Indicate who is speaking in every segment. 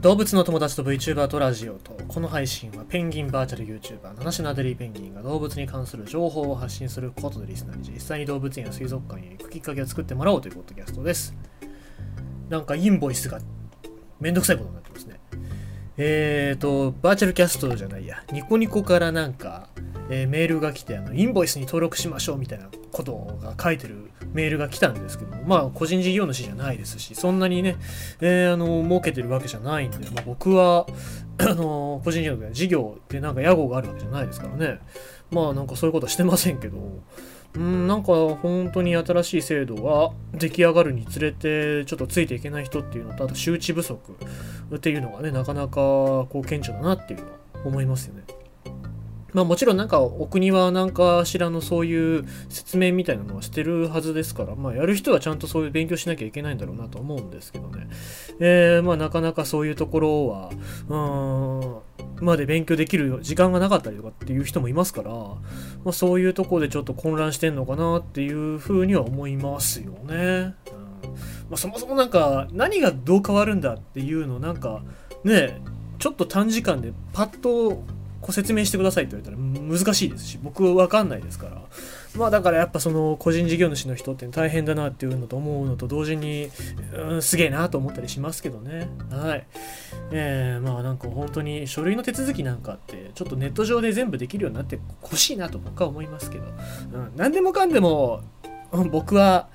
Speaker 1: 動物の友達と VTuber とラジオとこの配信はペンギンバーチャル YouTuber 七種のアデリーペンギンが動物に関する情報を発信することでリスナーに実際に動物園や水族館に行くきっかけを作ってもらおうというポッドキャストです。なんかインボイスがめんどくさいことになってますね。えーとバーチャルキャストじゃないや。ニコニコからなんかえー、メールが来てあのインボイスに登録しましょうみたいなことが書いてるメールが来たんですけどまあ個人事業主じゃないですしそんなにね、えー、あの儲けてるわけじゃないんで、まあ、僕はあの個人事業で事業でなんか屋号があるわけじゃないですからねまあなんかそういうことはしてませんけどうんなんか本当に新しい制度が出来上がるにつれてちょっとついていけない人っていうのとあと周知不足っていうのがねなかなかこう顕著だなっていうのは思いますよね。まあもちろんなんかお国は何かしらのそういう説明みたいなのはしてるはずですから、まあやる人はちゃんとそういう勉強しなきゃいけないんだろうなと思うんですけどね。えー、まあなかなかそういうところは、うーん、まで勉強できる時間がなかったりとかっていう人もいますから、まあそういうところでちょっと混乱してんのかなっていうふうには思いますよね。うんまあ、そもそもなんか何がどう変わるんだっていうのなんかねちょっと短時間でパッとこう説明してくださいって言われたら難しいですし僕わかんないですから。まあだからやっぱその個人事業主の人って大変だなっていうのと思うのと同時に、うん、すげえなと思ったりしますけどね。はい。えー、まあなんか本当に書類の手続きなんかってちょっとネット上で全部できるようになってほしいなと僕は思いますけど、うん、何でもかんでも、僕は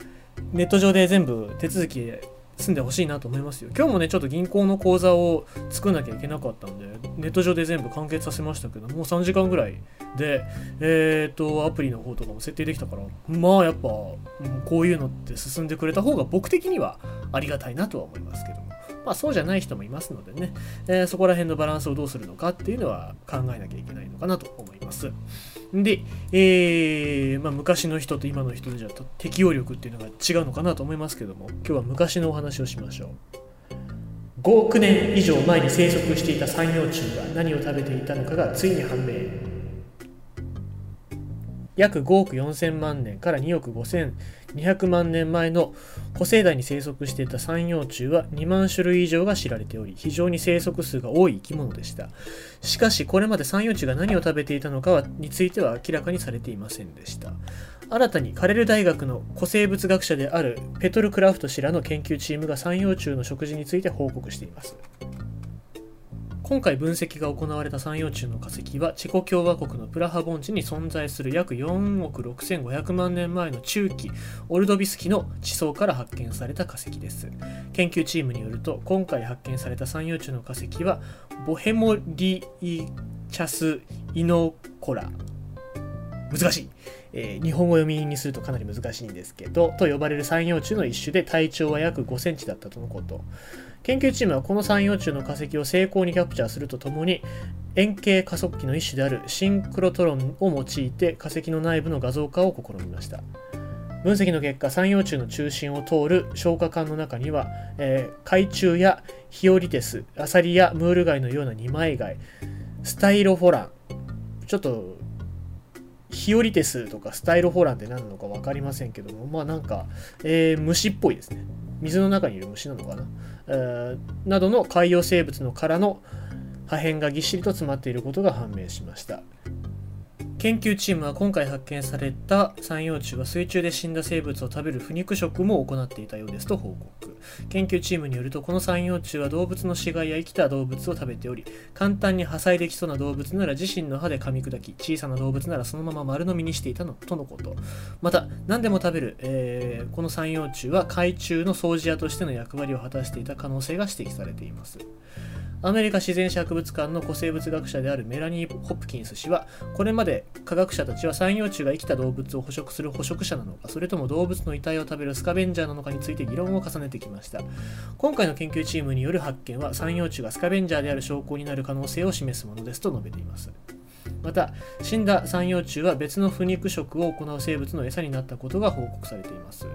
Speaker 1: ネット上で全部手続き住んでほしいなと思いますよ。今日もね、ちょっと銀行の口座を作んなきゃいけなかったんで、ネット上で全部完結させましたけど、もう3時間ぐらいで、えっ、ー、と、アプリの方とかも設定できたから、まあやっぱ、こういうのって進んでくれた方が僕的にはありがたいなとは思いますけども。まあそうじゃない人もいますのでね、えー、そこら辺のバランスをどうするのかっていうのは考えなきゃいけないのかなと思います。で、えー、まあ、昔の人と今の人じゃ適応力っていうのが違うのかなと思いますけども、今日は昔のお話をしましょう。5億年以上前に生息していた三葉虫が何を食べていたのかがついに判明。約5億4000万年から2億5200万年前の古生代に生息していた三葉虫は2万種類以上が知られており非常に生息数が多い生き物でした。しかしこれまで三葉虫が何を食べていたのかについては明らかにされていませんでした。新たにカレル大学の古生物学者であるペトル・クラフト氏らの研究チームが三葉虫の食事について報告しています。今回分析が行われた三葉虫の化石はチェコ共和国のプラハ盆地に存在する約4億6500万年前の中期オルドビス紀の地層から発見された化石です。研究チームによると今回発見された三葉虫の化石はボヘモリチャスイノコラ難しい、えー、日本語読みにするとかなり難しいんですけどと呼ばれる三葉虫の一種で体長は約5センチだったとのこと。研究チームはこの三葉虫の化石を成功にキャプチャーするとともに円形加速器の一種であるシンクロトロンを用いて化石の内部の画像化を試みました。分析の結果三葉虫の中心を通る消化管の中には、えー、海中やヒオリテスアサリやムール貝のような二枚貝スタイロフォランちょっとヒオリテスとかスタイルホランって何なのか分かりませんけどもまあなんか、えー、虫っぽいですね。水の中にいる虫なのかな、えー、などの海洋生物の殻の破片がぎっしりと詰まっていることが判明しました。研究チームは今回発見された三葉虫は水中で死んだ生物を食べる腐肉食も行っていたようですと報告。研究チームによるとこの三葉虫は動物の死骸や生きた動物を食べており簡単に破砕できそうな動物なら自身の歯で噛み砕き小さな動物ならそのまま丸飲みにしていたのとのこと。また何でも食べる、えー、この三葉虫は海中の掃除屋としての役割を果たしていた可能性が指摘されています。アメリカ自然史博物館の古生物学者であるメラニー・ホプキンス氏はこれまで科学者たちは三葉虫が生きた動物を捕食する捕食者なのかそれとも動物の遺体を食べるスカベンジャーなのかについて議論を重ねてきました。今回の研究チームによる発見は三葉虫がスカベンジャーである証拠になる可能性を示すものですと述べています。また死んだ三葉虫は別の腐肉食を行う生物の餌になったことが報告されています。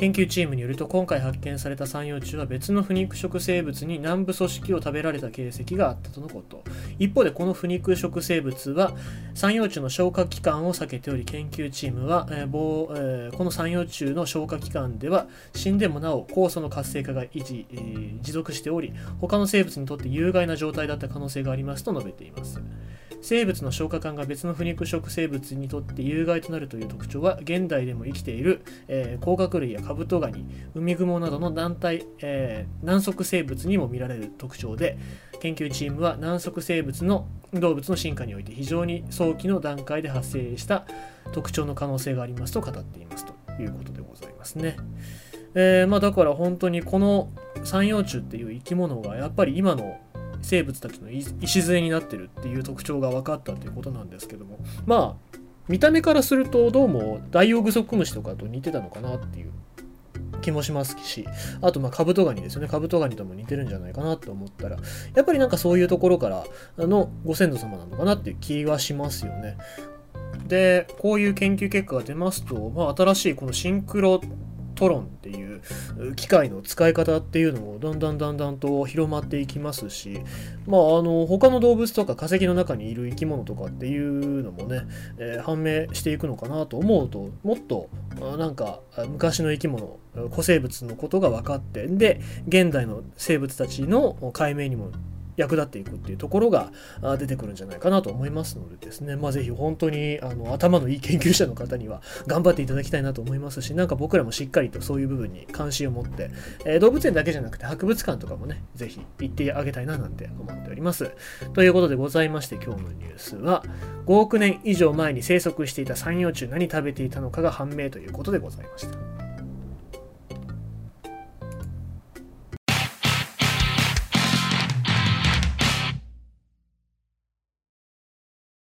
Speaker 1: 研究チームによると今回発見された三葉虫は別の腐肉食生物に軟部組織を食べられた形跡があったとのこと。一方でこの腐肉食生物は三葉虫の消化器官を避けており研究チームは、えー棒えーこの三葉虫の消化器官では死んでもなお酵素の活性化が維持、えー持続しており他の生物にとって有害な状態だった可能性がありますと述べています。生物の消化管が別の腐肉食生物にとって有害となるという特徴は現代でも生きている、えー甲殻類やカブトガニウミグモなどの軟体、えー軟足生物にも見られる特徴で研究チームは軟足生物の動物の進化において非常に早期の段階で発生した特徴の可能性がありますと語っていますということでございますね。えーまあ、だから本当にこの三葉虫っていう生き物がやっぱり今の生物たちの礎になってるっていう特徴が分かったということなんですけどもまあ見た目からするとどうもダイオウグソクムシとかと似てたのかなっていう気もしますしあとまあカブトガニですよね。カブトガニとも似てるんじゃないかなと思ったらやっぱりなんかそういうところからのご先祖様なのかなっていう気がしますよね。でこういう研究結果が出ますと、まあ、新しいこのシンクロトロンっていう機械の使い方っていうのもだんだんだんだんと広まっていきますし、まあ、あの他の動物とか化石の中にいる生き物とかっていうのもね、えー判明していくのかなと思うともっとなんか昔の生き物古生物のことが分かってで現代の生物たちの解明にも役立っていくっていうところが出てくるんじゃないかなと思いますのでですね、まあ、ぜひ本当にあの頭のいい研究者の方には頑張っていただきたいなと思いますしなんか僕らもしっかりとそういう部分に関心を持って、えー動物園だけじゃなくて博物館とかもねぜひ行ってあげたいななんて思っております。ということでございまして今日のニュースは5億年以上前に生息していた三葉虫何食べていたのかが判明ということでございました。